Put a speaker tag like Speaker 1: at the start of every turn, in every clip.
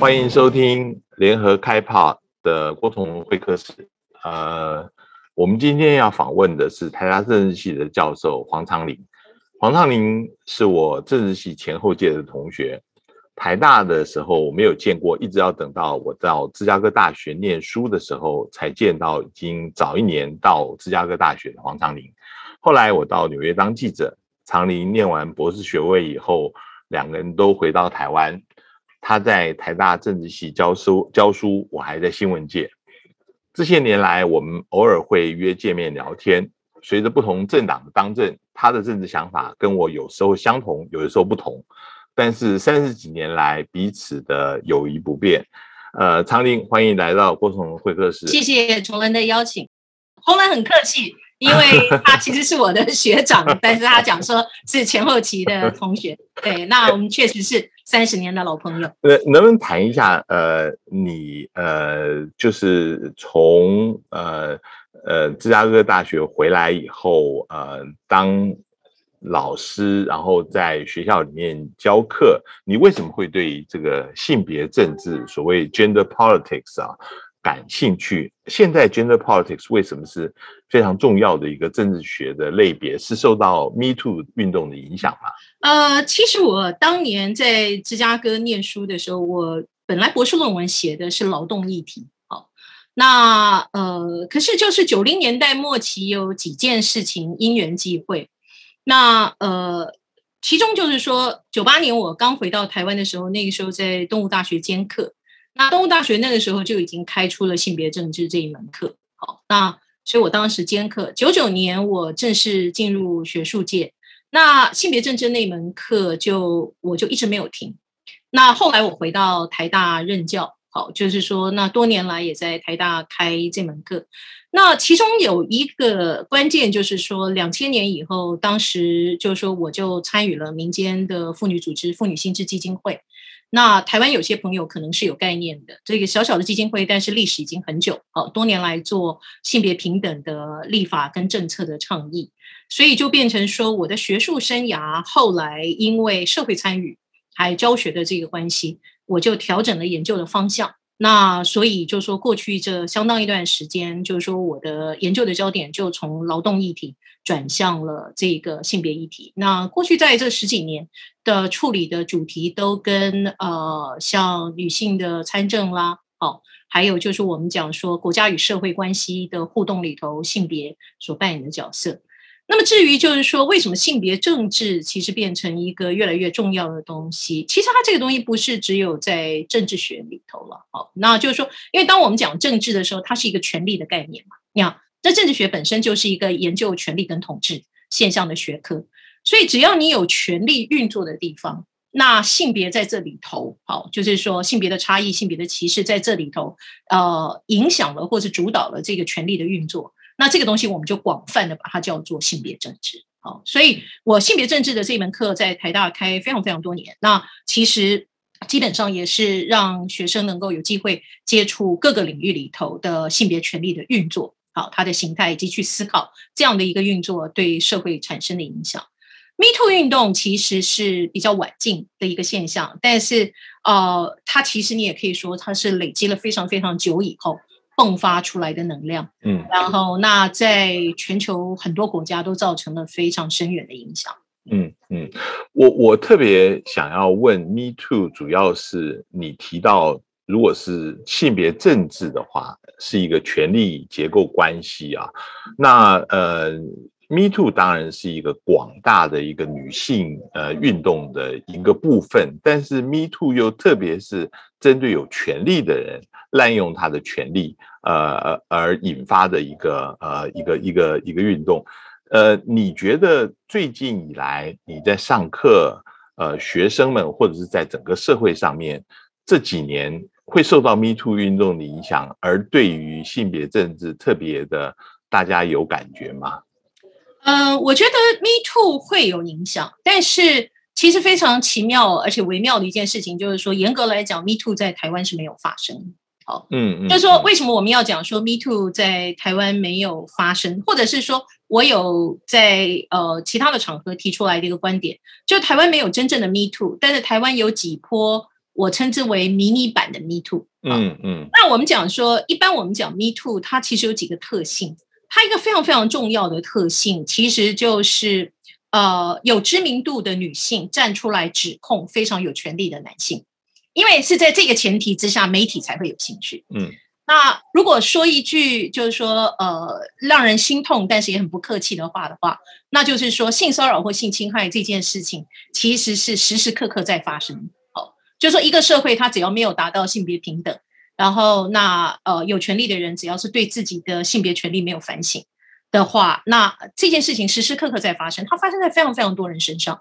Speaker 1: 欢迎收听联合开炮的郭崇隆会客室。呃，我们今天要访问的是台大政治系的教授黄昌龄。黄昌龄是我政治系前后届的同学。台大的时候我没有见过，一直要等到我到芝加哥大学念书的时候才见到，已经早一年到芝加哥大学的黄昌龄。后来我到纽约当记者，长龄念完博士学位以后，两个人都回到台湾。他在台大政治系教书教书，我还在新闻界。这些年来，我们偶尔会约见面聊天。随着不同政党的当政，他的政治想法跟我有时候相同，有的时候不同。但是三十几年来，彼此的友谊不变。呃，昌林，欢迎来到郭崇隆会客室。
Speaker 2: 谢谢崇文的邀请。崇文很客气，因为他其实是我的学长，但是他讲说是前后期的同学。对，那我们确实是三十年的老朋友。
Speaker 1: 呃，能不能谈一下？呃，你呃，就是从呃呃芝加哥大学回来以后，呃，当。老师，然后在学校里面教课，你为什么会对这个性别政治，所谓 gender politics 啊，感兴趣？现在 gender politics 为什么是非常重要的一个政治学的类别？是受到 Me Too 运动的影响吗？
Speaker 2: 呃，其实我当年在芝加哥念书的时候，我本来博士论文写的是劳动议题，好，那呃，可是就是九零年代末期有几件事情因缘际会。那呃，其中就是说，九八年我刚回到台湾的时候，那个时候在东吴大学兼课。那东吴大学那个时候就已经开出了性别政治这一门课。好，那所以我当时兼课。九九年我正式进入学术界，那性别政治那门课就我就一直没有停。那后来我回到台大任教，好，就是说那多年来也在台大开这门课。那其中有一个关键，就是说，两千年以后，当时就是说，我就参与了民间的妇女组织妇女心智基金会。那台湾有些朋友可能是有概念的，这个小小的基金会，但是历史已经很久，好多年来做性别平等的立法跟政策的倡议，所以就变成说，我的学术生涯后来因为社会参与还有教学的这个关系，我就调整了研究的方向。那所以就说，过去这相当一段时间，就是说我的研究的焦点就从劳动议题转向了这个性别议题。那过去在这十几年的处理的主题，都跟呃像女性的参政啦，哦，还有就是我们讲说国家与社会关系的互动里头，性别所扮演的角色。那么至于就是说，为什么性别政治其实变成一个越来越重要的东西？其实它这个东西不是只有在政治学里头了。好，那就是说，因为当我们讲政治的时候，它是一个权力的概念嘛。你看，这政治学本身就是一个研究权力跟统治现象的学科，所以只要你有权力运作的地方，那性别在这里头，好，就是说性别的差异、性别的歧视在这里头，呃，影响了或是主导了这个权力的运作。那这个东西我们就广泛的把它叫做性别政治，好，所以我性别政治的这一门课在台大开非常非常多年，那其实基本上也是让学生能够有机会接触各个领域里头的性别权利的运作，好，它的形态以及去思考这样的一个运作对社会产生的影响。Me Too 运动其实是比较晚近的一个现象，但是呃，它其实你也可以说它是累积了非常非常久以后。迸发出来的能量，嗯，然后那在全球很多国家都造成了非常深远的影响，
Speaker 1: 嗯嗯，我我特别想要问 Me Too，主要是你提到，如果是性别政治的话，是一个权力结构关系啊，那呃。Me Too 当然是一个广大的一个女性呃运动的一个部分，但是 Me Too 又特别是针对有权力的人滥用他的权力，呃而引发的一个呃一个一个一个运动。呃，你觉得最近以来你在上课，呃，学生们或者是在整个社会上面这几年会受到 Me Too 运动的影响，而对于性别政治特别的大家有感觉吗？
Speaker 2: 呃，我觉得 Me Too 会有影响，但是其实非常奇妙而且微妙的一件事情，就是说，严格来讲，Me Too 在台湾是没有发生。好，嗯，嗯，就是说，为什么我们要讲说 Me Too 在台湾没有发生，或者是说我有在呃其他的场合提出来的一个观点，就台湾没有真正的 Me Too，但是台湾有几波我称之为迷你版的 Me Too。
Speaker 1: 嗯嗯。
Speaker 2: 那我们讲说，一般我们讲 Me Too，它其实有几个特性。它一个非常非常重要的特性，其实就是呃，有知名度的女性站出来指控非常有权力的男性，因为是在这个前提之下，媒体才会有兴趣。
Speaker 1: 嗯。
Speaker 2: 那如果说一句就是说呃让人心痛，但是也很不客气的话的话，那就是说性骚扰或性侵害这件事情其实是时时刻刻在发生。好，就是说一个社会它只要没有达到性别平等，然后那呃有权利的人只要是对自己的性别权利没有反省的话，那这件事情时时刻刻在发生，它发生在非常非常多人身上。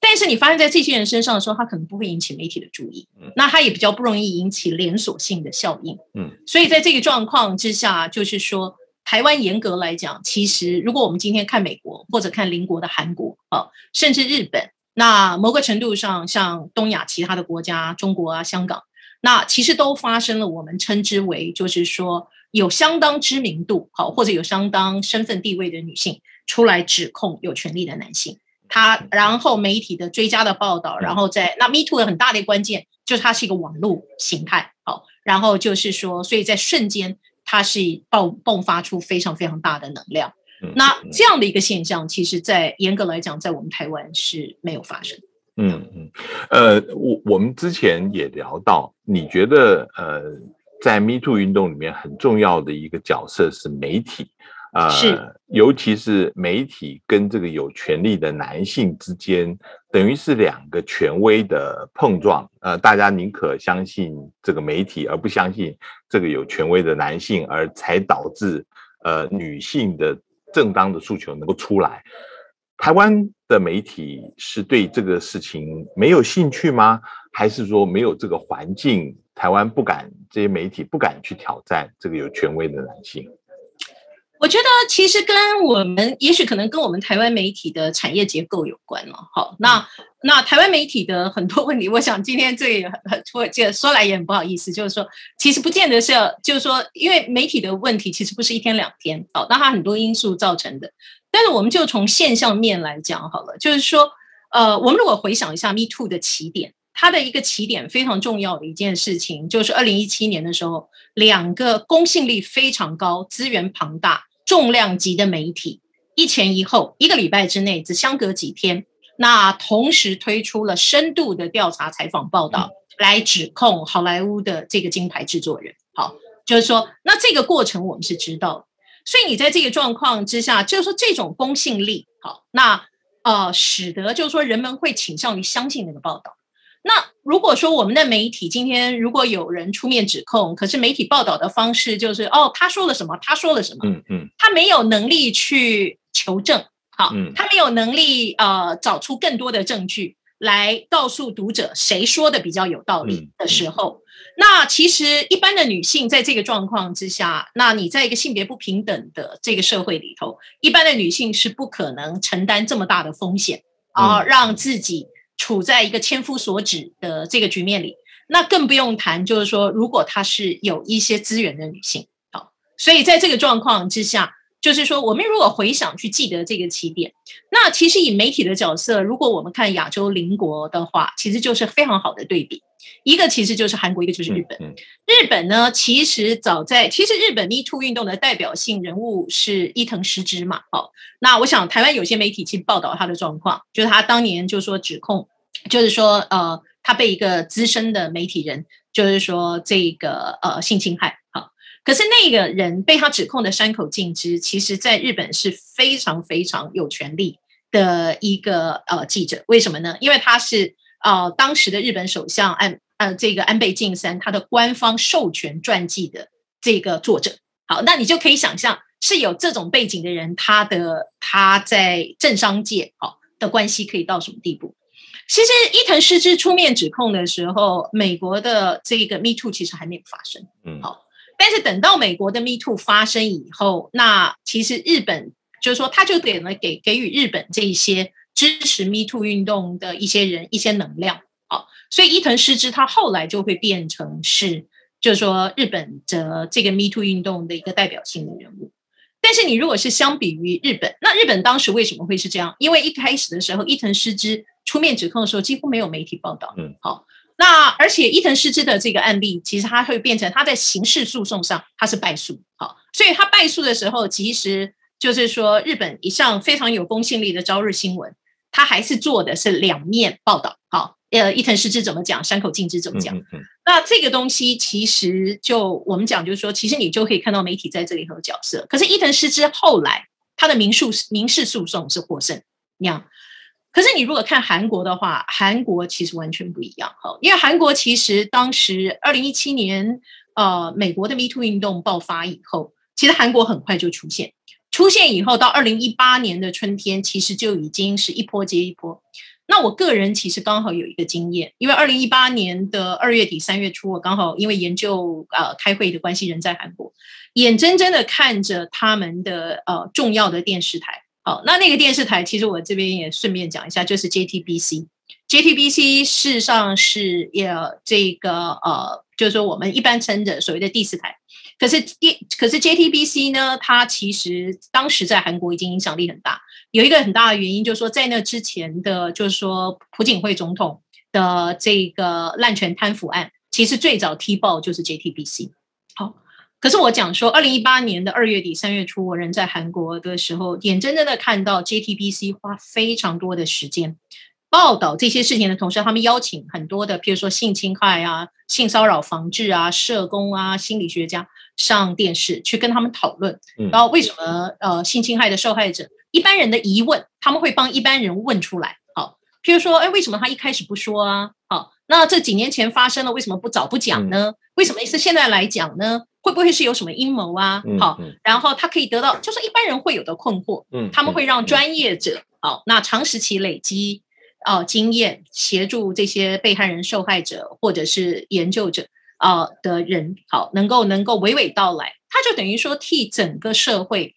Speaker 2: 但是你发生在这些人身上的时候，他可能不会引起媒体的注意，那他也比较不容易引起连锁性的效应。
Speaker 1: 嗯，
Speaker 2: 所以在这个状况之下，就是说，台湾严格来讲，其实如果我们今天看美国或者看邻国的韩国啊，甚至日本，那某个程度上，像东亚其他的国家，中国啊、香港，那其实都发生了我们称之为，就是说有相当知名度好或者有相当身份地位的女性出来指控有权力的男性。他然后媒体的追加的报道，然后在那 Me Too 的很大的关键就是它是一个网络形态，好，然后就是说，所以在瞬间它是爆迸发出非常非常大的能量。那这样的一个现象，其实，在严格来讲，在我们台湾是没有发生。
Speaker 1: 嗯嗯，呃，我我们之前也聊到，你觉得呃，在 Me Too 运动里面很重要的一个角色是媒体。呃，
Speaker 2: 是，
Speaker 1: 尤其是媒体跟这个有权力的男性之间，等于是两个权威的碰撞。呃，大家宁可相信这个媒体，而不相信这个有权威的男性，而才导致呃女性的正当的诉求能够出来。台湾的媒体是对这个事情没有兴趣吗？还是说没有这个环境，台湾不敢，这些媒体不敢去挑战这个有权威的男性？
Speaker 2: 我觉得其实跟我们，也许可能跟我们台湾媒体的产业结构有关了。好，那那台湾媒体的很多问题，我想今天这也很我这说来也很不好意思，就是说其实不见得是要，就是说因为媒体的问题其实不是一天两天，好，那它很多因素造成的。但是我们就从现象面来讲好了，就是说，呃，我们如果回想一下 Me Too 的起点。它的一个起点非常重要的一件事情，就是二零一七年的时候，两个公信力非常高、资源庞大、重量级的媒体一前一后，一个礼拜之内只相隔几天，那同时推出了深度的调查采访报道，来指控好莱坞的这个金牌制作人。好，就是说，那这个过程我们是知道，所以你在这个状况之下，就是说这种公信力，好，那呃，使得就是说人们会倾向于相信那个报道。那如果说我们的媒体今天如果有人出面指控，可是媒体报道的方式就是哦，他说了什么，他说了什么，
Speaker 1: 嗯嗯，
Speaker 2: 他没有能力去求证，好，
Speaker 1: 嗯，
Speaker 2: 他没有能力呃找出更多的证据来告诉读者谁说的比较有道理的时候，那其实一般的女性在这个状况之下，那你在一个性别不平等的这个社会里头，一般的女性是不可能承担这么大的风险啊，让自己。处在一个千夫所指的这个局面里，那更不用谈，就是说，如果她是有一些资源的女性，好，所以在这个状况之下，就是说，我们如果回想去记得这个起点，那其实以媒体的角色，如果我们看亚洲邻国的话，其实就是非常好的对比。一个其实就是韩国，一个就是日本。日本呢，其实早在其实日本 Me Too 运动的代表性人物是伊藤实之嘛。好，那我想台湾有些媒体其实报道他的状况，就是他当年就说指控，就是说呃，他被一个资深的媒体人，就是说这个呃性侵害。好，可是那个人被他指控的山口敬之，其实在日本是非常非常有权力的一个呃记者。为什么呢？因为他是。呃，当时的日本首相安呃，这个安倍晋三，他的官方授权传记的这个作者，好，那你就可以想象，是有这种背景的人，他的他在政商界好的关系可以到什么地步？其实伊藤诗织出面指控的时候，美国的这个 Me Too 其实还没有发生，嗯，好，但是等到美国的 Me Too 发生以后，那其实日本就是说，他就给了给给予日本这一些。支持 Me Too 运动的一些人一些能量，好，所以伊藤诗织他后来就会变成是，就是说日本的这个 Me Too 运动的一个代表性的人物。但是你如果是相比于日本，那日本当时为什么会是这样？因为一开始的时候，伊藤诗织出面指控的时候，几乎没有媒体报道。嗯，好，那而且伊藤诗织的这个案例，其实它会变成他在刑事诉讼上他是败诉，好，所以他败诉的时候，其实就是说日本一向非常有公信力的朝日新闻，他还是做的是两面报道，好，呃，伊藤诗织怎么讲，山口敬之怎么讲，嗯嗯嗯，那这个东西其实就我们讲就是说，其实你就可以看到媒体在这里头的角色，可是伊藤诗织后来他的民诉民事诉讼是获胜，那样。可是你如果看韩国的话，韩国其实完全不一样哈，因为韩国其实当时二零一七年，呃，美国的 Me Too 运动爆发以后，其实韩国很快就出现，出现以后到二零一八年的春天，其实就已经是一波接一波。那我个人其实刚好有一个经验，因为二零一八年的二月底三月初，我刚好因为研究呃开会的关系，人在韩国，眼睁睁的看着他们的呃重要的电视台。好，那那个电视台，其实我这边也顺便讲一下，就是 JTBC。JTBC 事实上是也这个呃，就是说我们一般称的所谓的第四台。可是电，可是 JTBC 呢，它其实当时在韩国已经影响力很大。有一个很大的原因，就是说在那之前的，就是说朴槿惠总统的这个滥权贪腐案，其实最早踢爆就是 JTBC。好。可是我讲说，二零一八年的二月底三月初，我人在韩国的时候，眼睁睁的看到 JTBC 花非常多的时间报道这些事情的同时，他们邀请很多的，譬如说性侵害啊、性骚扰防治啊、社工啊、心理学家上电视去跟他们讨论，然后为什么呃性侵害的受害者一般人的疑问，他们会帮一般人问出来。好，譬如说，哎，为什么他一开始不说啊？好，那这几年前发生了，为什么不早不讲呢？为什么是现在来讲呢？会不会是有什么阴谋啊？好，然后他可以得到，就是一般人会有的困惑。嗯，他们会让专业者，好，那长时期累积哦经验，协助这些被害人、受害者或者是研究者啊的人，好，能够能够娓娓道来。他就等于说替整个社会，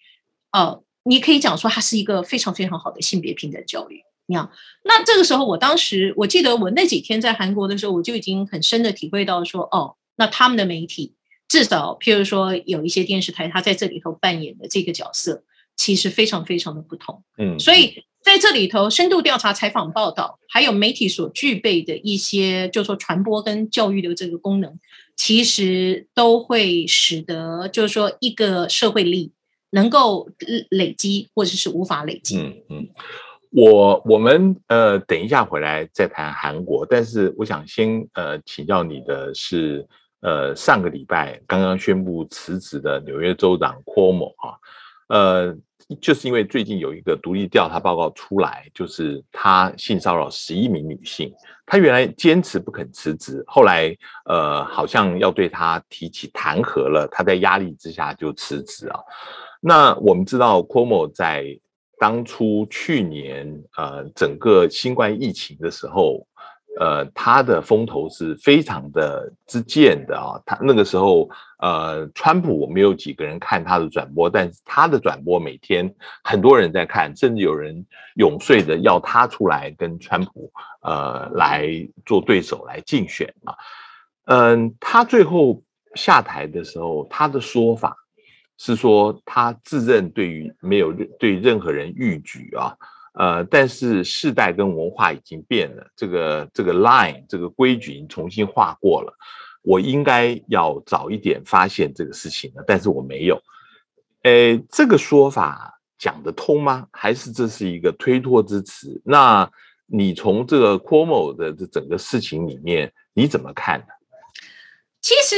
Speaker 2: 呃，你可以讲说，他是一个非常非常好的性别平等教育。你看，那这个时候，我当时我记得我那几天在韩国的时候，我就已经很深的体会到说，哦，那他们的媒体。至少，譬如说，有一些电视台，他在这里头扮演的这个角色，其实非常非常的不同。嗯，所以在这里头，深度调查、采访、报道，还有媒体所具备的一些，就是说传播跟教育的这个功能，其实都会使得，就是说一个社会力能够累积，或者是无法累积。
Speaker 1: 嗯嗯，我我们呃，等一下回来再谈韩国，但是我想先呃，请教你的是。呃，上个礼拜刚刚宣布辞职的纽约州长科莫啊，呃，就是因为最近有一个独立调查报告出来，就是他性骚扰十一名女性，他原来坚持不肯辞职，后来呃好像要对他提起弹劾了，他在压力之下就辞职啊。那我们知道科莫在当初去年呃整个新冠疫情的时候。呃，他的风头是非常的之健的啊。他那个时候，呃，川普我没有几个人看他的转播，但是他的转播每天很多人在看，甚至有人永睡的要他出来跟川普呃来做对手来竞选啊。嗯、他最后下台的时候，他的说法是说他自认对于没有对任何人逾矩啊。呃，但是世代跟文化已经变了，这个这个 line 这个规矩已经重新画过了。我应该要早一点发现这个事情了，但是我没有。诶，这个说法讲得通吗？还是这是一个推脱之词？那你从这个 Cuomo 的这整个事情里面，你怎么看呢？
Speaker 2: 其实，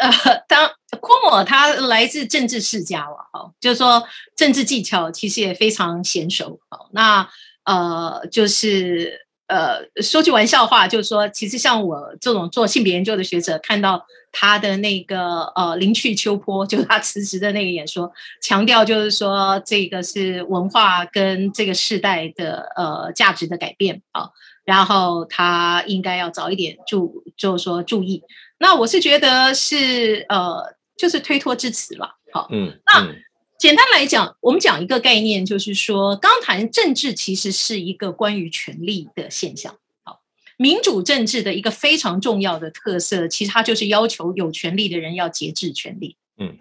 Speaker 2: 呃，当库莫他来自政治世家了，哈，就是说政治技巧其实也非常娴熟，好，那呃，就是呃，说句玩笑话，就是说，其实像我这种做性别研究的学者，看到他的那个呃临去秋波，就是他辞职的那个演说，强调就是说这个是文化跟这个世代的呃价值的改变啊，然后他应该要早一点注，就是说注意。那我是觉得是呃，就是推脱之词了。好，嗯，那简单来讲，我们讲一个概念，就是说，刚谈政治其实是一个关于权力的现象。好，民主政治的一个非常重要的特色，其实它就是要求有权力的人要节制权力。嗯，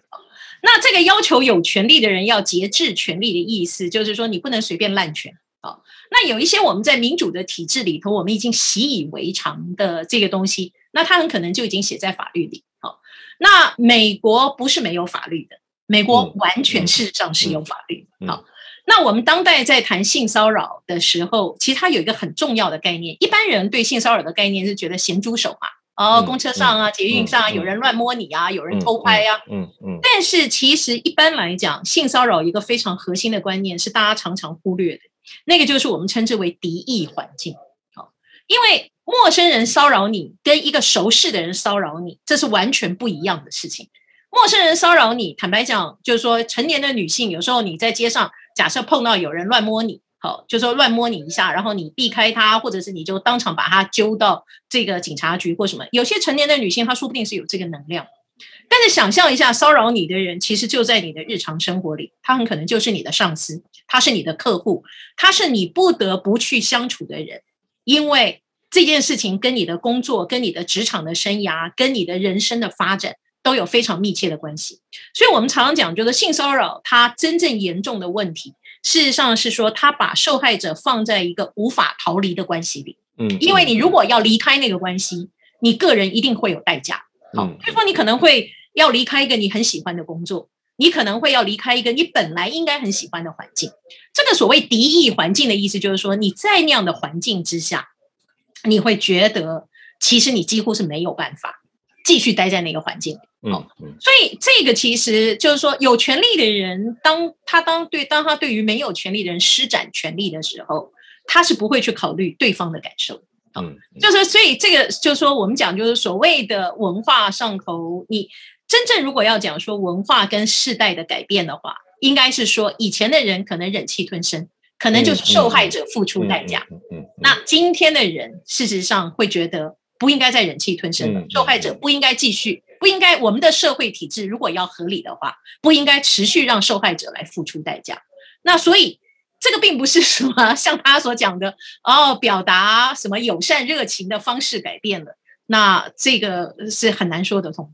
Speaker 2: 那这个要求有权力的人要节制权力的意思，就是说你不能随便滥权。啊。那有一些我们在民主的体制里头，我们已经习以为常的这个东西，那它很可能就已经写在法律里。好，那美国不是没有法律的，美国完全事实上是有法律。好，那我们当代在谈性骚扰的时候，其实它有一个很重要的概念，一般人对性骚扰的概念是觉得咸猪手嘛。哦，公车上啊，捷运上啊，有人乱摸你啊，有人偷拍啊。嗯嗯。但是其实一般来讲，性骚扰一个非常核心的观念是大家常常忽略的，那个就是我们称之为敌意环境。好，因为陌生人骚扰你，跟一个熟识的人骚扰你，这是完全不一样的事情。陌生人骚扰你，坦白讲，就是说成年的女性，有时候你在街上，假设碰到有人乱摸你。好，就说乱摸你一下，然后你避开他，或者是你就当场把他揪到这个警察局或什么。有些成年的女性，她说不定是有这个能量。但是想象一下，骚扰你的人其实就在你的日常生活里，他很可能就是你的上司，他是你的客户，他是你不得不去相处的人，因为这件事情跟你的工作、跟你的职场的生涯、跟你的人生的发展都有非常密切的关系。所以我们常常讲，就是性骚扰它真正严重的问题。事实上是说，他把受害者放在一个无法逃离的关系里，嗯，因为你如果要离开那个关系，你个人一定会有代价。好，比如说你可能会要离开一个你很喜欢的工作，你可能会要离开一个你本来应该很喜欢的环境。这个所谓敌意环境的意思，就是说你在那样的环境之下，你会觉得其实你几乎是没有办法继续待在那个环境里。嗯，所以这个其实就是说，有权利的人，当他当对当他对于没有权利的人施展权利的时候，他是不会去考虑对方的感受。嗯，就是所以这个就是说，我们讲就是所谓的文化上头，你真正如果要讲说文化跟世代的改变的话，应该是说以前的人可能忍气吞声，可能就是受害者付出代价。嗯，那今天的人事实上会觉得不应该再忍气吞声了，受害者不应该继续。不应该，我们的社会体制如果要合理的话，不应该持续让受害者来付出代价。那所以这个并不是什么 像他所讲的哦，表达什么友善热情的方式改变了。那这个是很难说得通。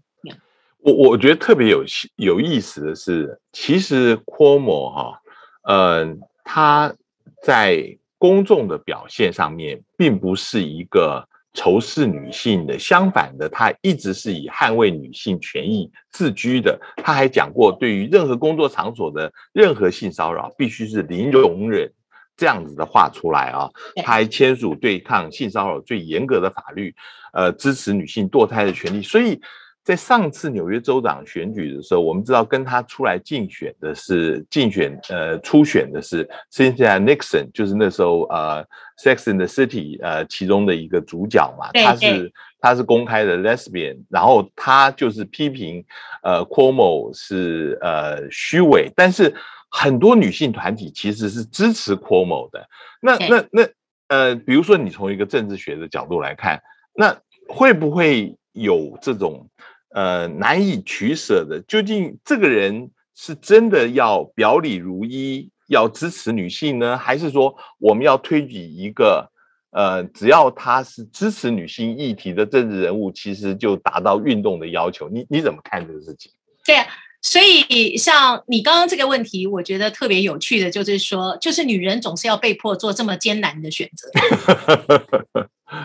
Speaker 1: 我我觉得特别有有意思的是，其实 Cuomo 哈，嗯，他在公众的表现上面，并不是一个。仇视女性的，相反的，他一直是以捍卫女性权益自居的。他还讲过，对于任何工作场所的任何性骚扰，必须是零容忍这样子的话出来啊。他还签署对抗性骚扰最严格的法律，呃，支持女性堕胎的权利。所以。在上次纽约州长选举的时候，我们知道跟他出来竞选的是竞选呃初选的是 Cynthia Nixon，就是那时候呃 Sex and the City 呃其中的一个主角嘛，他是他是公开的 lesbian，然后他就是批评呃 Cuomo 是呃虚伪，但是很多女性团体其实是支持 Cuomo 的。那那那呃，比如说你从一个政治学的角度来看，那会不会有这种？呃，难以取舍的，究竟这个人是真的要表里如一，要支持女性呢，还是说我们要推举一个，呃，只要他是支持女性议题的政治人物，其实就达到运动的要求？你你怎么看这个事情？
Speaker 2: 对啊，所以像你刚刚这个问题，我觉得特别有趣的，就是说，就是女人总是要被迫做这么艰难的选择。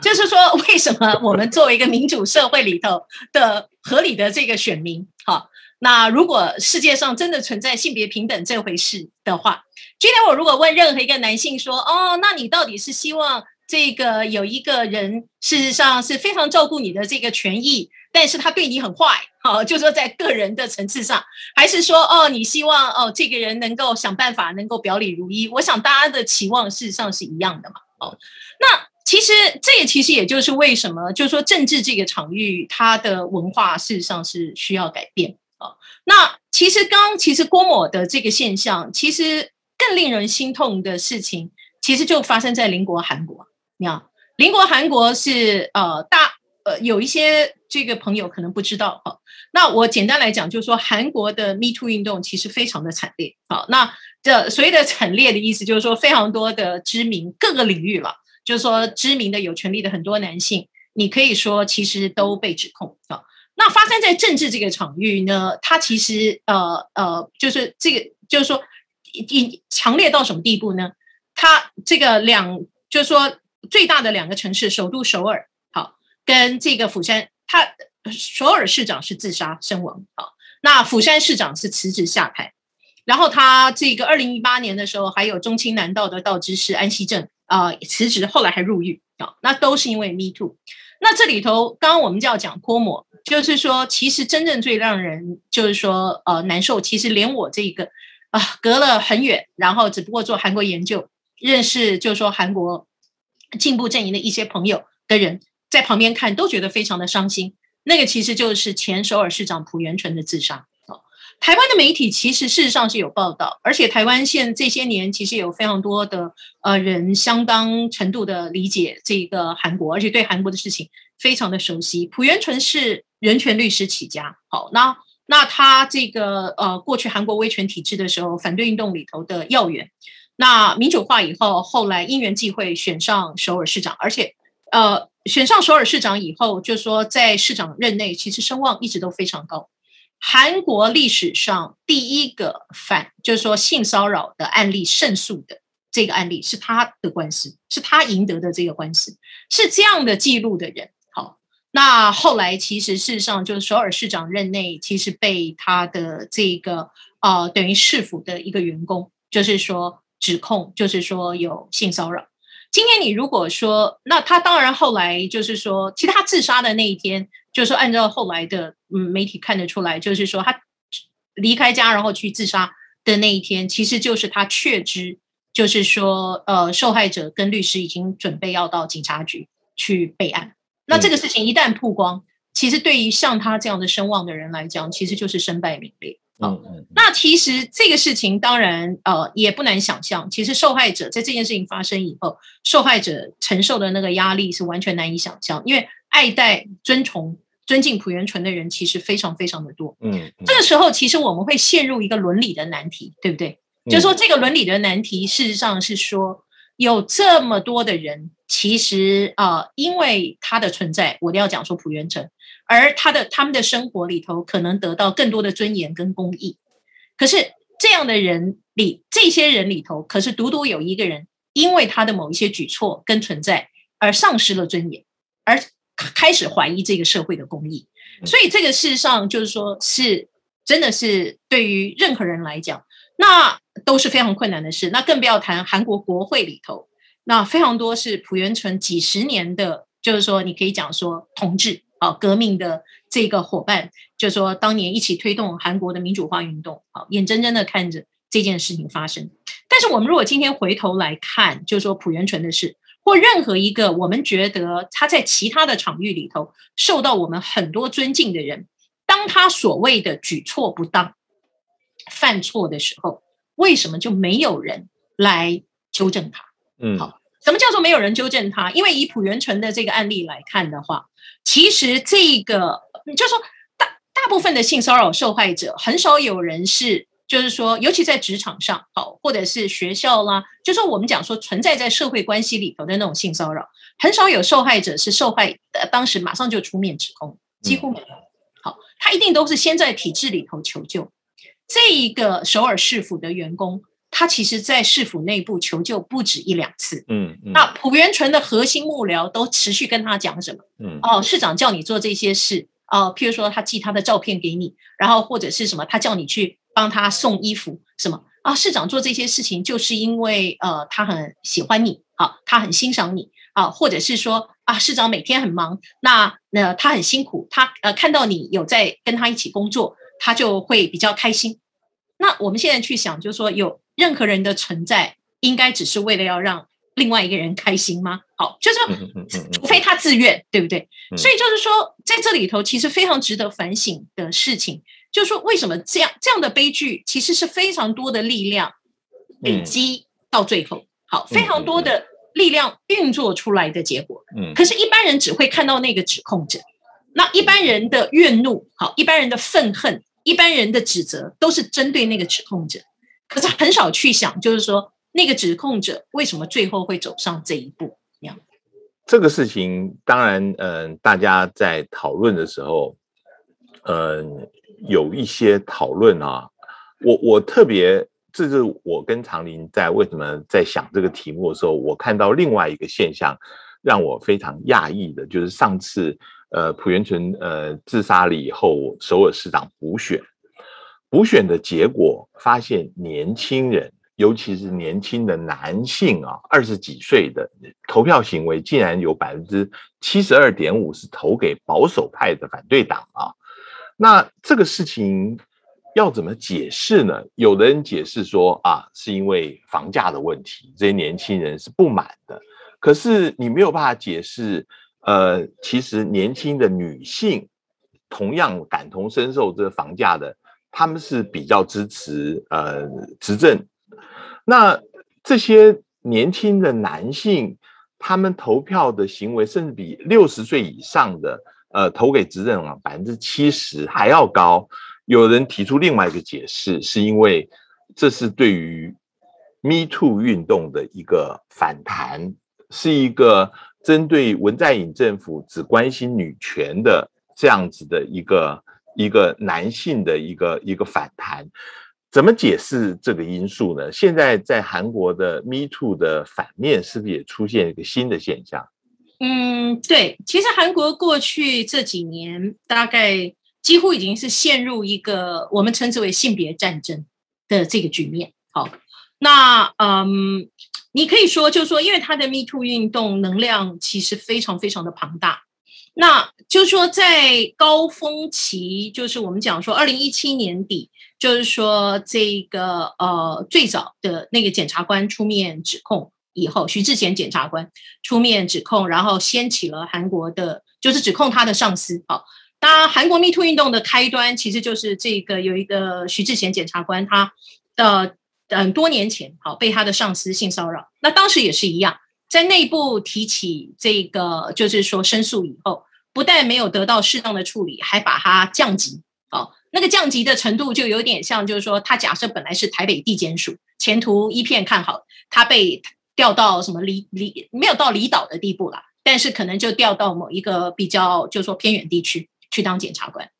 Speaker 2: 就是说，为什么我们作为一个民主社会里头的合理的这个选民，好，那如果世界上真的存在性别平等这回事的话，今天我如果问任何一个男性说，哦，那你到底是希望这个有一个人事实上是非常照顾你的这个权益，但是他对你很坏，好，就说在个人的层次上，还是说，哦，你希望哦这个人能够想办法能够表里如一？我想大家的期望事实上是一样的嘛，哦，那。其实这也其实也就是为什么，就是说政治这个场域，它的文化事实上是需要改变啊。那其实刚其实郭某的这个现象，其实更令人心痛的事情，其实就发生在邻国韩国。你看，邻国韩国是呃大呃有一些这个朋友可能不知道哈。那我简单来讲，就是说韩国的 Me Too 运动其实非常的惨烈。好，那这所谓的惨烈的意思，就是说非常多的知名各个领域了。就是说，知名的有权利的很多男性，你可以说其实都被指控啊。那发生在政治这个场域呢，它其实呃呃，就是这个，就是说，一强烈到什么地步呢？它这个两就是说最大的两个城市，首都首尔，好，跟这个釜山，它首尔市长是自杀身亡，啊，那釜山市长是辞职下台，然后他这个二零一八年的时候，还有中青南道的道知事安西正啊辞职，后来还入狱啊，那都是因为 Me Too。那这里头，刚刚我们就要讲泼墨，就是说，其实真正最让人就是说呃难受，其实连我这个啊隔了很远，然后只不过做韩国研究，认识就是说韩国进步阵营的一些朋友的人，在旁边看都觉得非常的伤心。那个其实就是前首尔市长朴元淳的自杀。台湾的媒体其实事实上是有报道，而且台湾现这些年其实有非常多的呃人相当程度的理解这个韩国，而且对韩国的事情非常的熟悉。朴元淳是人权律师起家，好，那那他这个呃过去韩国威权体制的时候，反对运动里头的要员，那民主化以后，后来因缘际会选上首尔市长，而且呃选上首尔市长以后，就说在市长任内其实声望一直都非常高。韩国历史上第一个反，就是说性骚扰的案例胜诉的这个案例是他的官司，是他赢得的这个官司，是这样的记录的人。好，那后来其实事实上就是首尔市长任内，其实被他的这个呃等于市府的一个员工，就是说指控，就是说有性骚扰。今天你如果说，那他当然后来就是说，其实他自杀的那一天，就是说按照后来的嗯媒体看得出来，就是说他离开家然后去自杀的那一天，其实就是他确知，就是说呃受害者跟律师已经准备要到警察局去备案。那这个事情一旦曝光，其实对于像他这样的声望的人来讲，其实就是身败名裂。嗯嗯，那其实这个事情当然呃也不难想象，其实受害者在这件事情发生以后，受害者承受的那个压力是完全难以想象，因为爱戴、尊崇、尊敬朴元淳的人其实非常非常的多。嗯，这个时候其实我们会陷入一个伦理的难题，对不对？就是说这个伦理的难题，事实上是说有这么多的人，其实呃因为他的存在，我都要讲说朴元成。而他的他们的生活里头可能得到更多的尊严跟公益，可是这样的人里，这些人里头，可是独独有一个人，因为他的某一些举措跟存在而丧失了尊严，而开始怀疑这个社会的公益。所以这个事实上就是说，是真的是对于任何人来讲，那都是非常困难的事。那更不要谈韩国国会里头，那非常多是朴元淳几十年的，就是说你可以讲说同志。啊，革命的这个伙伴，就是说当年一起推动韩国的民主化运动，啊，眼睁睁的看着这件事情发生。但是我们如果今天回头来看，就是说朴元淳的事，或任何一个我们觉得他在其他的场域里头受到我们很多尊敬的人，当他所谓的举措不当、犯错的时候，为什么就没有人来纠正他？嗯，好。什么叫做没有人纠正他？因为以朴元淳的这个案例来看的话，其实这个就是说大大部分的性骚扰受害者，很少有人是就是说，尤其在职场上，好，或者是学校啦，就说我们讲说存在在社会关系里头的那种性骚扰，很少有受害者是受害的当时马上就出面指控，几乎没有。好，他一定都是先在体制里头求救。这一个首尔市府的员工。他其实，在市府内部求救不止一两次。嗯，嗯，那朴元淳的核心幕僚都持续跟他讲什么？嗯，哦，市长叫你做这些事，哦，譬如说他寄他的照片给你，然后或者是什么，他叫你去帮他送衣服，什么啊？市长做这些事情就是因为呃，他很喜欢你，啊，他很欣赏你，啊，或者是说啊，市长每天很忙，那那、呃、他很辛苦，他呃看到你有在跟他一起工作，他就会比较开心。那我们现在去想，就是说有。任何人的存在，应该只是为了要让另外一个人开心吗？好，就是说，除非他自愿，对不对？所以就是说，在这里头，其实非常值得反省的事情，就是说，为什么这样这样的悲剧，其实是非常多的力量累积到最后，好，非常多的力量运作出来的结果。嗯，可是，一般人只会看到那个指控者，那一般人的怨怒，好，一般人的愤恨，一般人的指责，都是针对那个指控者。可是很少去想，就是说那个指控者为什么最后会走上这一步？这样，
Speaker 1: 这个事情当然，嗯、大家在讨论的时候，嗯、有一些讨论啊，我我特别这是我跟长林在为什么在想这个题目的时候，我看到另外一个现象，让我非常讶异的，就是上次呃朴元淳呃自杀了以后，首尔市长补选，补选的结果发现年轻人，尤其是年轻的男性啊，二十几岁的投票行为竟然有百分之七十二点五是投给保守派的反对党啊，那这个事情。要怎么解释呢？有的人解释说啊，是因为房价的问题，这些年轻人是不满的。可是你没有办法解释，呃，其实年轻的女性同样感同身受这个房价的，他们是比较支持呃执政。那这些年轻的男性，他们投票的行为，甚至比六十岁以上的呃投给执政啊百分之七十还要高。有人提出另外一个解释，是因为这是对于 Me Too 运动的一个反弹，是一个针对文在寅政府只关心女权的这样子的一个一个男性的一个一个反弹。怎么解释这个因素呢？现在在韩国的 Me Too 的反面是不是也出现一个新的现象？
Speaker 2: 嗯，对，其实韩国过去这几年大概。几乎已经是陷入一个我们称之为性别战争的这个局面。好，那嗯，你可以说，就是说，因为他的 Me Too 运动能量其实非常非常的庞大。那就是说，在高峰期，就是我们讲说，二零一七年底，就是说这个呃最早的那个检察官出面指控以后，徐智贤检察官出面指控，然后掀起了韩国的，就是指控他的上司。好。当然，韩国 Me Too 运动的开端其实就是这个有一个徐智贤检察官，他的很多年前好被他的上司性骚扰，那当时也是一样，在内部提起这个就是说申诉以后，不但没有得到适当的处理，还把他降级。哦，那个降级的程度就有点像，就是说他假设本来是台北地检署，前途一片看好，他被调到什么离离没有到离岛的地步了，但是可能就调到某一个比较就是说偏远地区。去当检察官，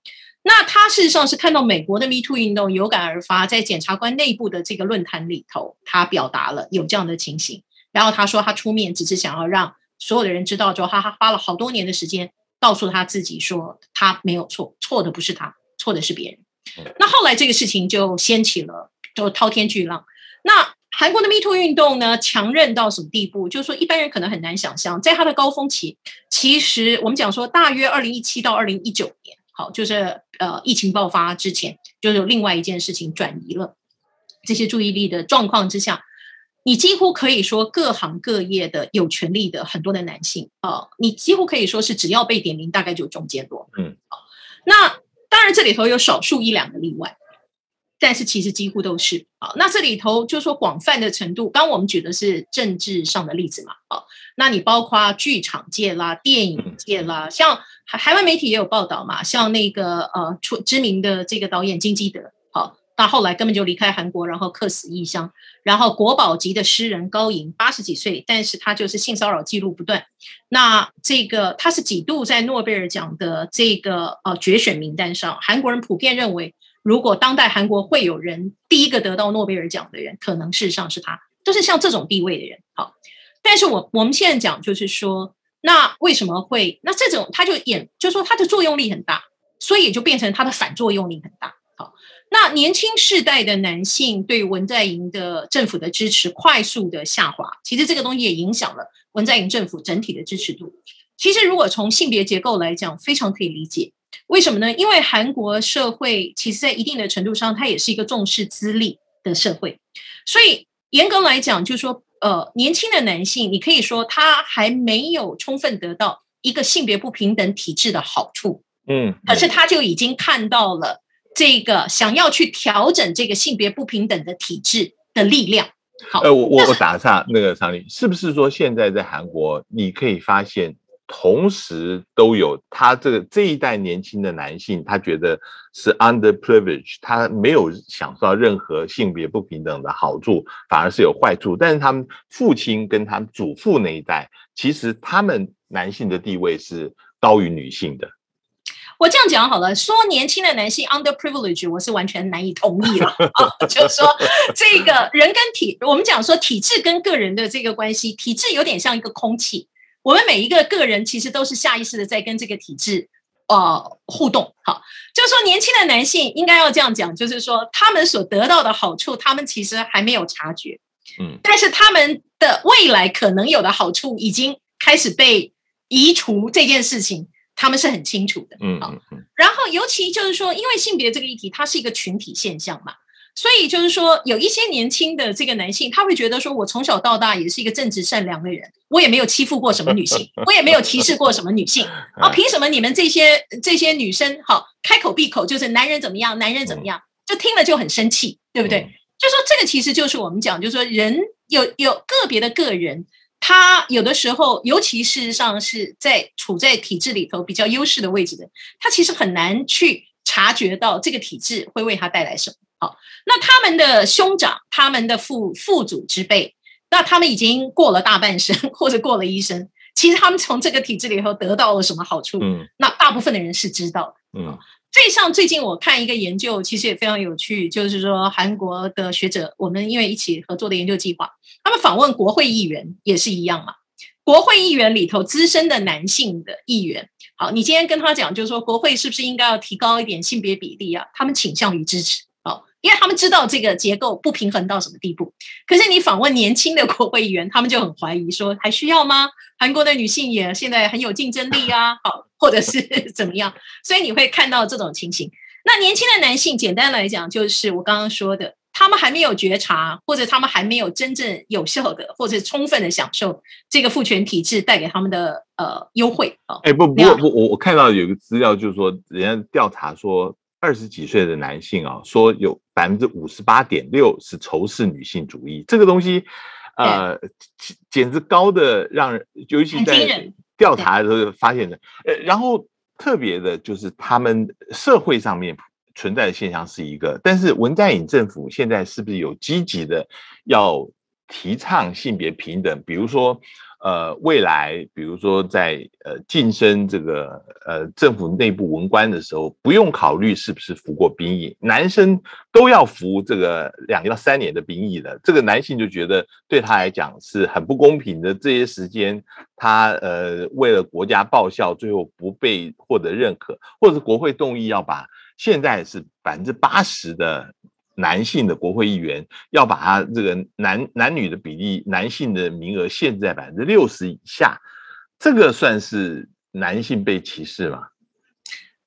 Speaker 2: 那他事实上是看到美国的 Me Too 运动有感而发，在检察官内部的这个论坛里头，他表达了有这样的情形。然后他说，他出面只是想要让所有的人知道，之后他他花了好多年的时间，告诉他自己说他没有错，错的不是他，错的是别人。那后来这个事情就掀起了，就滔天巨浪。那韩国的 Me Too 运动呢，强韧到什么地步？就是说，一般人可能很难想象，在它的高峰期，其实我们讲说，大约二零一七到二零一九年，好，就是呃疫情爆发之前，就是有另外一件事情转移了这些注意力的状况之下，你几乎可以说各行各业的有权利的很多的男性啊、呃，你几乎可以说是只要被点名，大概就中间落。
Speaker 1: 嗯，好，
Speaker 2: 那当然这里头有少数一两个例外。但是其实几乎都是。啊，那这里头就是说广泛的程度，刚刚我们举的是政治上的例子嘛，啊，那你包括剧场界啦、电影界啦，像海海外媒体也有报道嘛，像那个呃出知名的这个导演金基德，好，那后来根本就离开韩国，然后客死异乡，然后国宝级的诗人高银八十几岁，但是他就是性骚扰记录不断，那这个他是几度在诺贝尔奖的这个呃决选名单上，韩国人普遍认为。如果当代韩国会有人第一个得到诺贝尔奖的人，可能事实上是他，都是像这种地位的人。好，但是我我们现在讲就是说，那为什么会？那这种他就演，就说他的作用力很大，所以也就变成他的反作用力很大。好，那年轻世代的男性对文在寅的政府的支持快速的下滑，其实这个东西也影响了文在寅政府整体的支持度。其实如果从性别结构来讲，非常可以理解。为什么呢？因为韩国社会其实，在一定的程度上，它也是一个重视资历的社会，所以严格来讲，就是说，呃，年轻的男性，你可以说他还没有充分得到一个性别不平等体制的好处，嗯，可是他就已经看到了这个想要去调整这个性别不平等的体制的力量。好，
Speaker 1: 呃，我我我打一下那个常理，是不是说现在在韩国，你可以发现？同时都有他这个这一代年轻的男性，他觉得是 under privilege，他没有享受到任何性别不平等的好处，反而是有坏处。但是他们父亲跟他祖父那一代，其实他们男性的地位是高于女性的。
Speaker 2: 我这样讲好了，说年轻的男性 underprivilege，我是完全难以同意了啊。就是说，这个人跟体，我们讲说体制跟个人的这个关系，体制有点像一个空气，我们每一个个人其实都是下意识的在跟这个体制呃互动。好，就是说年轻的男性应该要这样讲，就是说他们所得到的好处，他们其实还没有察觉，嗯，但是他们的未来可能有的好处已经开始被移除这件事情。他们是很清楚的，嗯嗯嗯。然后，尤其就是说，因为性别这个议题，它是一个群体现象嘛，所以就是说，有一些年轻的这个男性，他会觉得说，我从小到大也是一个正直善良的人，我也没有欺负过什么女性，我也没有歧视过什么女性 啊，凭什么你们这些这些女生，好开口闭口就是男人怎么样，男人怎么样，就听了就很生气，对不对？就说这个其实就是我们讲，就是说人有有个别的个人。他有的时候，尤其事实上是在处在体制里头比较优势的位置的，他其实很难去察觉到这个体制会为他带来什么。好，那他们的兄长、他们的父父祖之辈，那他们已经过了大半生或者过了一生，其实他们从这个体制里头得到了什么好处？嗯，那大部分的人是知道的。嗯。最像最近我看一个研究，其实也非常有趣，就是说韩国的学者，我们因为一起合作的研究计划，他们访问国会议员也是一样嘛。国会议员里头资深的男性的议员，好，你今天跟他讲，就是说国会是不是应该要提高一点性别比例啊？他们倾向于支持。因为他们知道这个结构不平衡到什么地步，可是你访问年轻的国会议员，他们就很怀疑说，还需要吗？韩国的女性也现在很有竞争力啊，好，或者是 怎么样？所以你会看到这种情形。那年轻的男性，简单来讲，就是我刚刚说的，他们还没有觉察，或者他们还没有真正有效的或者充分的享受这个父权体制带给他们的呃优惠啊。
Speaker 1: 哎，不不不，我我我看到有一个资料，就是说人家调查说。二十几岁的男性啊，说有百分之五十八点六是仇视女性主义，这个东西，呃，简直高的让人，尤其在调查的时候发现的。呃，然后特别的就是他们社会上面存在的现象是一个，但是文在寅政府现在是不是有积极的要提倡性别平等？比如说。呃，未来比如说在呃晋升这个呃政府内部文官的时候，不用考虑是不是服过兵役，男生都要服这个两到三年的兵役的。这个男性就觉得对他来讲是很不公平的。这些时间他呃为了国家报效，最后不被获得认可，或者是国会动议要把现在是百分之八十的。男性的国会议员要把他这个男男女的比例，男性的名额限制在百分之六十以下，这个算是男性被歧视吗？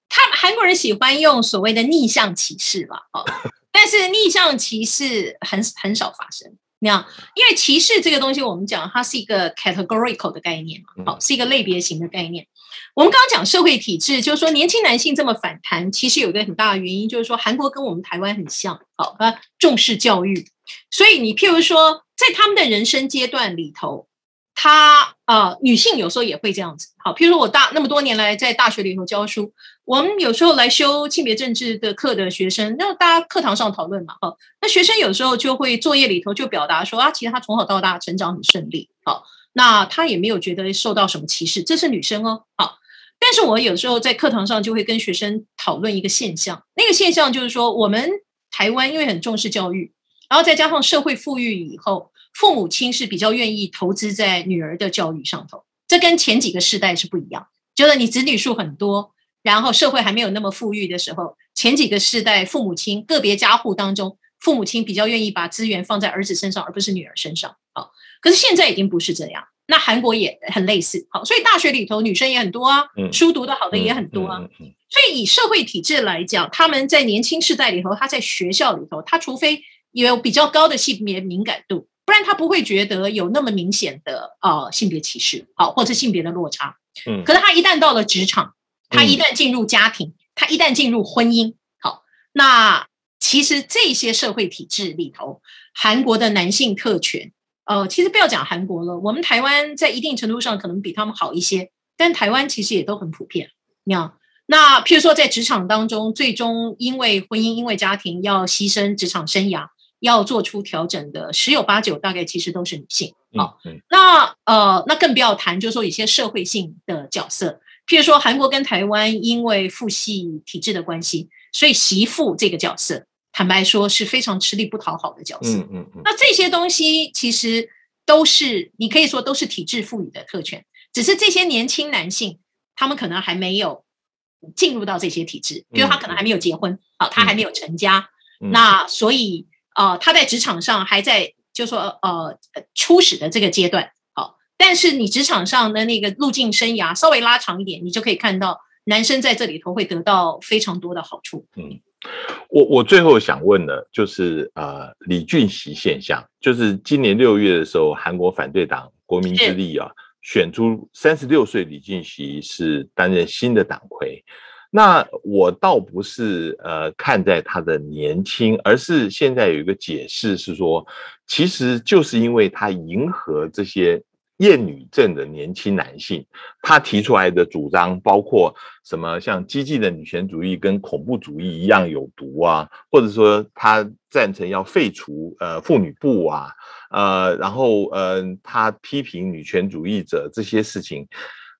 Speaker 2: 他们韩国人喜欢用所谓的逆向歧视吧，哦，但是逆向歧视很很少发生。那样，因为歧视这个东西，我们讲它是一个 categorical 的概念嘛，好，是一个类别型的概念。我们刚刚讲社会体制，就是说年轻男性这么反弹，其实有一个很大的原因，就是说韩国跟我们台湾很像，好，啊，重视教育，所以你譬如说，在他们的人生阶段里头，他呃，女性有时候也会这样子，好，譬如说我大那么多年来在大学里头教书，我们有时候来修性别政治的课的学生，那大家课堂上讨论嘛，哈，那学生有时候就会作业里头就表达说啊，其实他从小到大成长很顺利，好，那他也没有觉得受到什么歧视，这是女生哦，好。但是我有时候在课堂上就会跟学生讨论一个现象，那个现象就是说，我们台湾因为很重视教育，然后再加上社会富裕以后，父母亲是比较愿意投资在女儿的教育上头，这跟前几个世代是不一样。觉得你子女数很多，然后社会还没有那么富裕的时候，前几个世代父母亲个别家户当中，父母亲比较愿意把资源放在儿子身上，而不是女儿身上。好，可是现在已经不是这样。那韩国也很类似，好，所以大学里头女生也很多啊，书读得好的也很多啊。所以以社会体制来讲，他们在年轻世代里头，他在学校里头，他除非有比较高的性别敏感度，不然他不会觉得有那么明显的呃性别歧视，好，或者性别的落差。嗯，可是他一旦到了职场，他一旦进入家庭，他一旦进入婚姻，好，那其实这些社会体制里头，韩国的男性特权。呃，其实不要讲韩国了，我们台湾在一定程度上可能比他们好一些，但台湾其实也都很普遍。你看，那譬如说在职场当中，最终因为婚姻、因为家庭要牺牲职场生涯，要做出调整的，十有八九大概其实都是女性。好，嗯，那呃，那更不要谈，就是说一些社会性的角色，譬如说韩国跟台湾因为父系体制的关系，所以媳妇这个角色，坦白说是非常吃力不讨好的角色。
Speaker 1: 嗯嗯嗯。
Speaker 2: 那这些东西其实都是你可以说都是体制赋予的特权，只是这些年轻男性他们可能还没有进入到这些体制，比如他可能还没有结婚，啊，他还没有成家，那所以呃他在职场上还在就说呃初始的这个阶段。但是你职场上的那个路径生涯稍微拉长一点，你就可以看到男生在这里头会得到非常多的好处。
Speaker 1: 嗯，我我最后想问的，就是呃李俊熙现象，就是今年六月的时候，韩国反对党国民之力啊选出三十六岁李俊熙是担任新的党魁。那我倒不是呃看在他的年轻，而是现在有一个解释是说，其实就是因为他迎合这些。厌女症的年轻男性，他提出来的主张包括什么？像激进的女权主义跟恐怖主义一样有毒啊，或者说他赞成要废除呃妇女部啊，呃，然后呃，他批评女权主义者这些事情，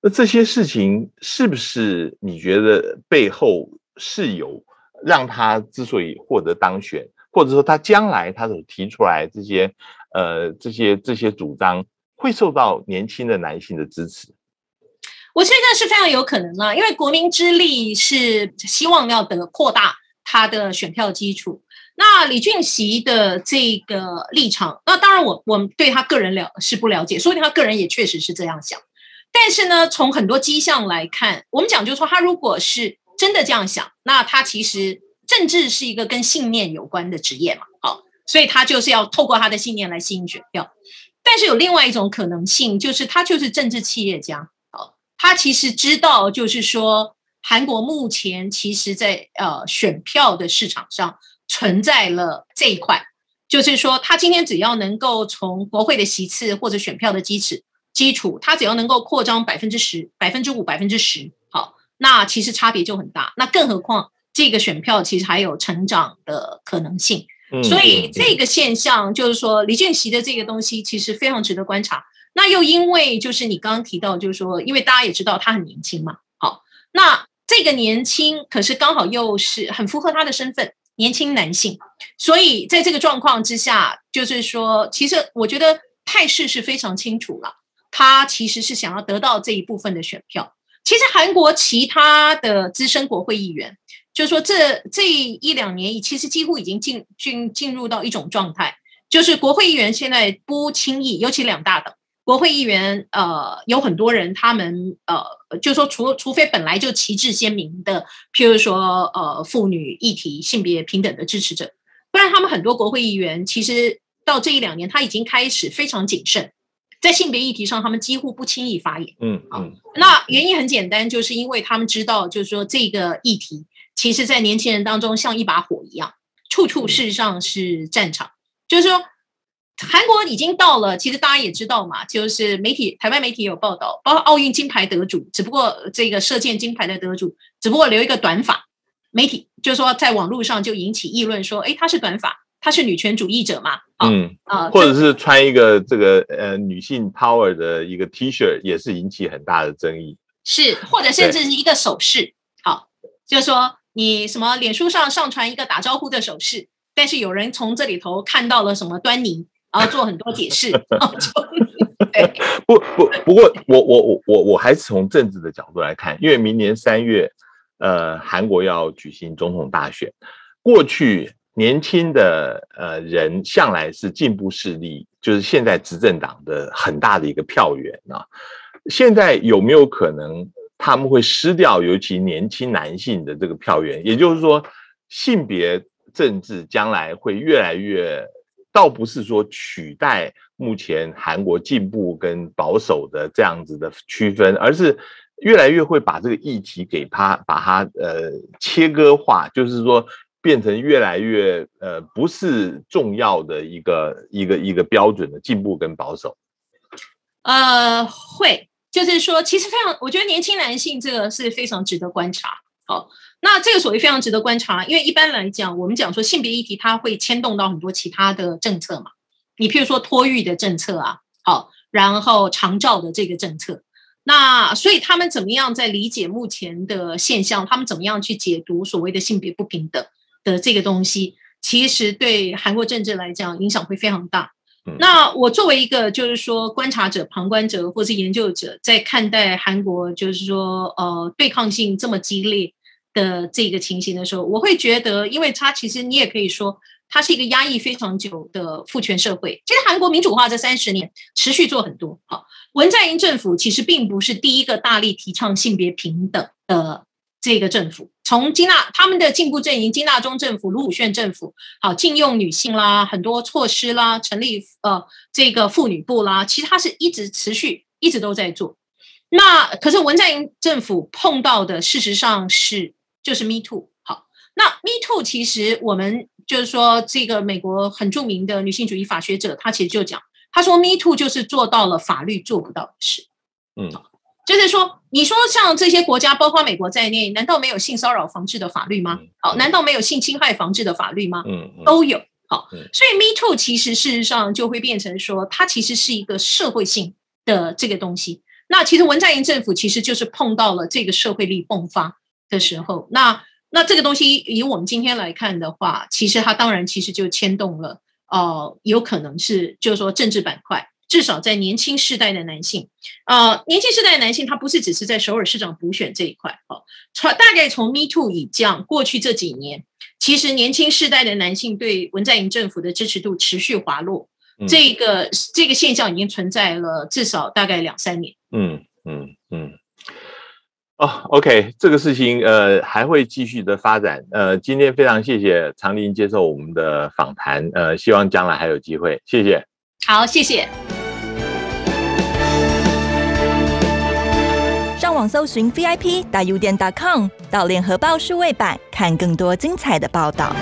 Speaker 1: 那这些事情是不是你觉得背后是有让他之所以获得当选，或者说他将来他所提出来这些呃这些这些主张？会受到年轻的男性的支持，
Speaker 2: 我觉得是非常有可能啊，因为国民之力是希望要得扩大他的选票基础。那李俊熙的这个立场，那当然我我们对他个人了是不了解，说不定他个人也确实是这样想。但是呢，从很多迹象来看，我们讲就是说，他如果是真的这样想，那他其实政治是一个跟信念有关的职业嘛，好，所以他就是要透过他的信念来吸引选票。但是有另外一种可能性，就是他就是政治企业家，哦，他其实知道，就是说韩国目前其实在呃选票的市场上存在了这一块，就是说他今天只要能够从国会的席次或者选票的基础基础，他只要能够扩张百分之十、百分之五、百分之十，好，那其实差别就很大。那更何况这个选票其实还有成长的可能性。所以这个现象就是说，李俊熙的这个东西其实非常值得观察。那又因为就是你刚刚提到，就是说，因为大家也知道他很年轻嘛，好，那这个年轻可是刚好又是很符合他的身份，年轻男性。所以在这个状况之下，就是说，其实我觉得态势是非常清楚了，他其实是想要得到这一部分的选票。其实韩国其他的资深国会议员。就是说，这这一两年，其实几乎已经进进进入到一种状态，就是国会议员现在不轻易，尤其两大党国会议员，呃，有很多人，他们呃，就是说除除非本来就旗帜鲜明的，譬如说呃，妇女议题、性别平等的支持者，不然他们很多国会议员，其实到这一两年，他已经开始非常谨慎，在性别议题上，他们几乎不轻易发言。嗯嗯，那原因很简单，就是因为他们知道，就是说这个议题。其实，在年轻人当中，像一把火一样，处处事实上是战场。就是说，韩国已经到了，其实大家也知道嘛，就是媒体，台湾媒体有报道，包括奥运金牌得主，只不过这个射箭金牌的得主，只不过留一个短发，媒体就是说在网络上就引起议论，说，哎，她是短发，她是女权主义者嘛？
Speaker 1: 嗯啊，或者是穿一个这个呃女性 power 的一个 T 恤，也是引起很大的争议。
Speaker 2: 是，或者甚至是一个手势，好，就是说。你什么？脸书上上传一个打招呼的手势，但是有人从这里头看到了什么端倪，然后做很多解释。
Speaker 1: 不不，不过我我我我我还是从政治的角度来看，因为明年三月，呃，韩国要举行总统大选。过去年轻的呃人向来是进步势力，就是现在执政党的很大的一个票源啊。现在有没有可能？他们会失掉，尤其年轻男性的这个票源，也就是说，性别政治将来会越来越，倒不是说取代目前韩国进步跟保守的这样子的区分，而是越来越会把这个议题给它把它呃切割化，就是说变成越来越呃不是重要的一个一个一个标准的进步跟保守。
Speaker 2: 呃，会。就是说，其实非常，我觉得年轻男性这个是非常值得观察。好，那这个所谓非常值得观察，因为一般来讲，我们讲说性别议题，它会牵动到很多其他的政策嘛。你譬如说托育的政策啊，好，然后长照的这个政策。那所以他们怎么样在理解目前的现象？他们怎么样去解读所谓的性别不平等的这个东西？其实对韩国政治来讲影响会非常大。那我作为一个就是说观察者、旁观者或是研究者，在看待韩国就是说呃对抗性这么激烈的这个情形的时候，我会觉得，因为它其实你也可以说，它是一个压抑非常久的父权社会。其实韩国民主化这三十年持续做很多。好，文在寅政府其实并不是第一个大力提倡性别平等的这个政府。从金纳他们的进步阵营金纳中政府、卢武铉政府，好禁用女性啦，很多措施啦，成立呃这个妇女部啦，其实它是一直持续一直都在做。那可是文在寅政府碰到的事实上是就是 Me Too。好，那 Me Too 其实我们就是说这个美国很著名的女性主义法学者，他其实就讲，他说 Me Too 就是做到了法律做不到的事。嗯。就是说，你说像这些国家，包括美国在内，难道没有性骚扰防治的法律吗？好，难道没有性侵害防治的法律吗？嗯，都有。好，所以 Me Too 其实事实上就会变成说，它其实是一个社会性的这个东西。那其实文在寅政府其实就是碰到了这个社会力迸发的时候。那那这个东西以我们今天来看的话，其实它当然其实就牵动了，呃，有可能是就是说政治板块。至少在年轻世代的男性，呃，年轻世代的男性，他不是只是在首尔市长补选这一块，哦，从大概从 Me Too 以降，过去这几年，其实年轻世代的男性对文在寅政府的支持度持续滑落，嗯、这个这个现象已经存在了至少大概两三年。
Speaker 1: 嗯嗯嗯。哦、oh，OK，这个事情呃还会继续的发展。呃，今天非常谢谢长林接受我们的访谈，呃，希望将来还有机会，谢谢。
Speaker 2: 好，
Speaker 3: 谢谢。搜寻 VIP 大 U 点 .com，到联合报数位版看更多精彩的报道。